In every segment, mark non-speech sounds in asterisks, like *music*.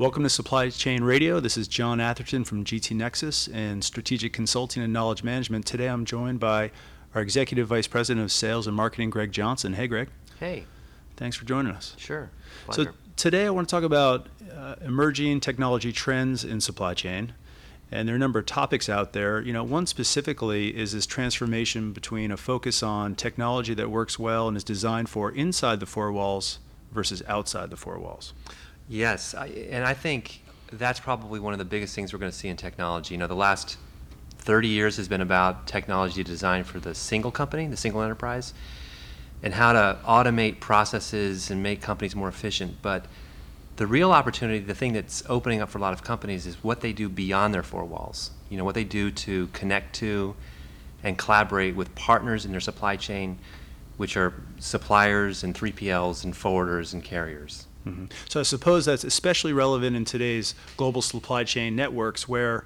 Welcome to Supply Chain Radio. This is John Atherton from GT Nexus and Strategic Consulting and Knowledge Management. Today I'm joined by our Executive Vice President of Sales and Marketing, Greg Johnson. Hey, Greg. Hey, Thanks for joining us. sure. So today I want to talk about uh, emerging technology trends in supply chain. And there are a number of topics out there. You know, one specifically is this transformation between a focus on technology that works well and is designed for inside the four walls versus outside the four walls. Yes, I, and I think that's probably one of the biggest things we're going to see in technology. You know, the last 30 years has been about technology designed for the single company, the single enterprise, and how to automate processes and make companies more efficient. But the real opportunity, the thing that's opening up for a lot of companies, is what they do beyond their four walls. You know, what they do to connect to and collaborate with partners in their supply chain, which are suppliers and 3PLs and forwarders and carriers. Mhm. So I suppose that's especially relevant in today's global supply chain networks where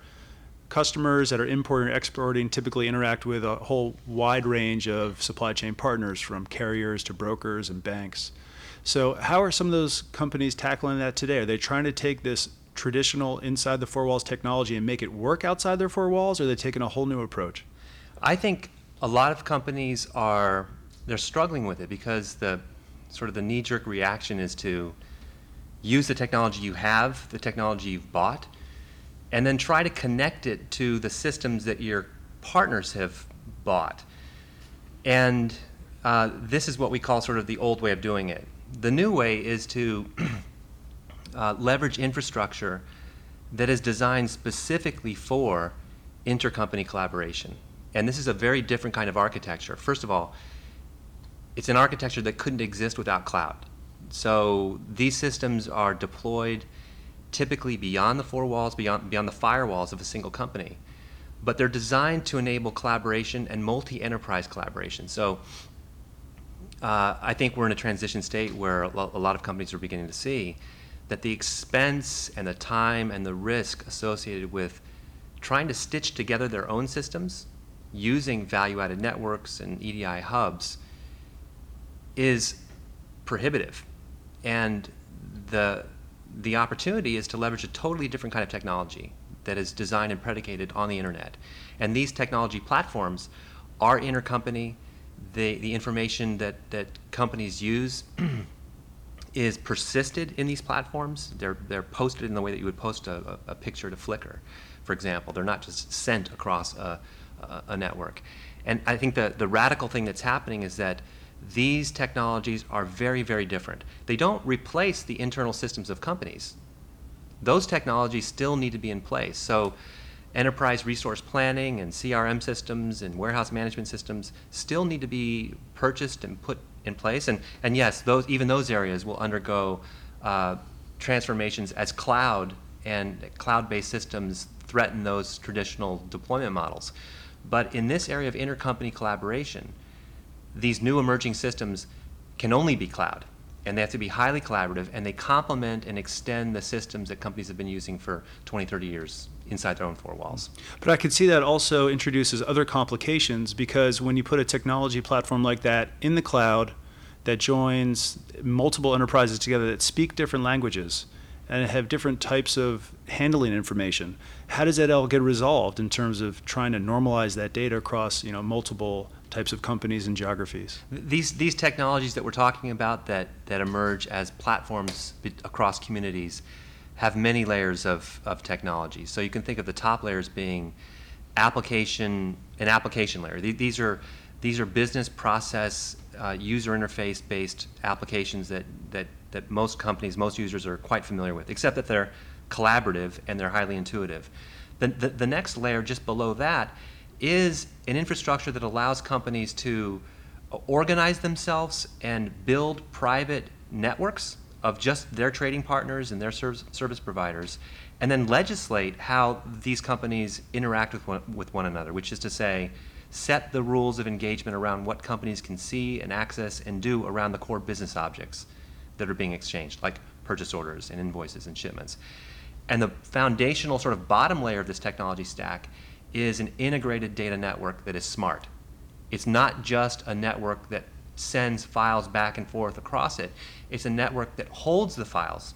customers that are importing or exporting typically interact with a whole wide range of supply chain partners from carriers to brokers and banks. So how are some of those companies tackling that today? Are they trying to take this traditional inside the four walls technology and make it work outside their four walls or are they taking a whole new approach? I think a lot of companies are they're struggling with it because the sort of the knee-jerk reaction is to use the technology you have, the technology you've bought, and then try to connect it to the systems that your partners have bought. And uh, this is what we call sort of the old way of doing it. The new way is to *clears throat* uh, leverage infrastructure that is designed specifically for intercompany collaboration. And this is a very different kind of architecture. First of all, it's an architecture that couldn't exist without cloud. So these systems are deployed typically beyond the four walls, beyond, beyond the firewalls of a single company. But they're designed to enable collaboration and multi enterprise collaboration. So uh, I think we're in a transition state where a lot of companies are beginning to see that the expense and the time and the risk associated with trying to stitch together their own systems using value added networks and EDI hubs is prohibitive. And the, the opportunity is to leverage a totally different kind of technology that is designed and predicated on the internet. And these technology platforms are intercompany. The, the information that, that companies use *clears throat* is persisted in these platforms. They're, they're posted in the way that you would post a, a, a picture to Flickr, for example. They're not just sent across a, a, a network. And I think the, the radical thing that's happening is that these technologies are very, very different. They don't replace the internal systems of companies. Those technologies still need to be in place. So, enterprise resource planning and CRM systems and warehouse management systems still need to be purchased and put in place. And, and yes, those, even those areas will undergo uh, transformations as cloud and cloud based systems threaten those traditional deployment models. But in this area of intercompany collaboration, these new emerging systems can only be cloud and they have to be highly collaborative and they complement and extend the systems that companies have been using for 20 30 years inside their own four walls. But I could see that also introduces other complications because when you put a technology platform like that in the cloud that joins multiple enterprises together that speak different languages and have different types of handling information, how does that all get resolved in terms of trying to normalize that data across you know multiple types of companies and geographies? these these technologies that we're talking about that that emerge as platforms across communities have many layers of, of technology. So you can think of the top layers being application an application layer. Th- these are these are business process uh, user interface based applications that, that that most companies most users are quite familiar with except that they're collaborative and they're highly intuitive. The, the, the next layer just below that is an infrastructure that allows companies to organize themselves and build private networks of just their trading partners and their service, service providers, and then legislate how these companies interact with one, with one another, which is to say, set the rules of engagement around what companies can see and access and do around the core business objects that are being exchanged, like purchase orders and invoices and shipments. And the foundational sort of bottom layer of this technology stack is an integrated data network that is smart. It's not just a network that sends files back and forth across it, it's a network that holds the files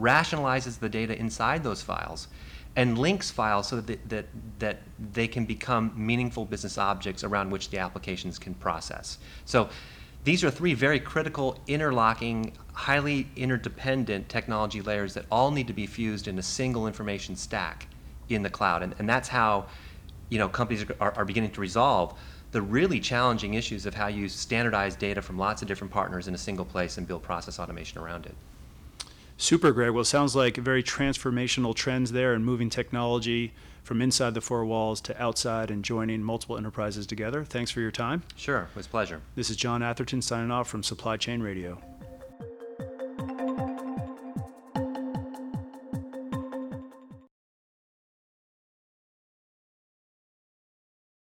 rationalizes the data inside those files, and links files so that, that, that they can become meaningful business objects around which the applications can process. So these are three very critical, interlocking, highly interdependent technology layers that all need to be fused in a single information stack in the cloud. And, and that's how you know, companies are, are beginning to resolve the really challenging issues of how you standardize data from lots of different partners in a single place and build process automation around it. Super, Greg. Well, it sounds like very transformational trends there and moving technology from inside the four walls to outside and joining multiple enterprises together. Thanks for your time. Sure, it was a pleasure. This is John Atherton signing off from Supply Chain Radio.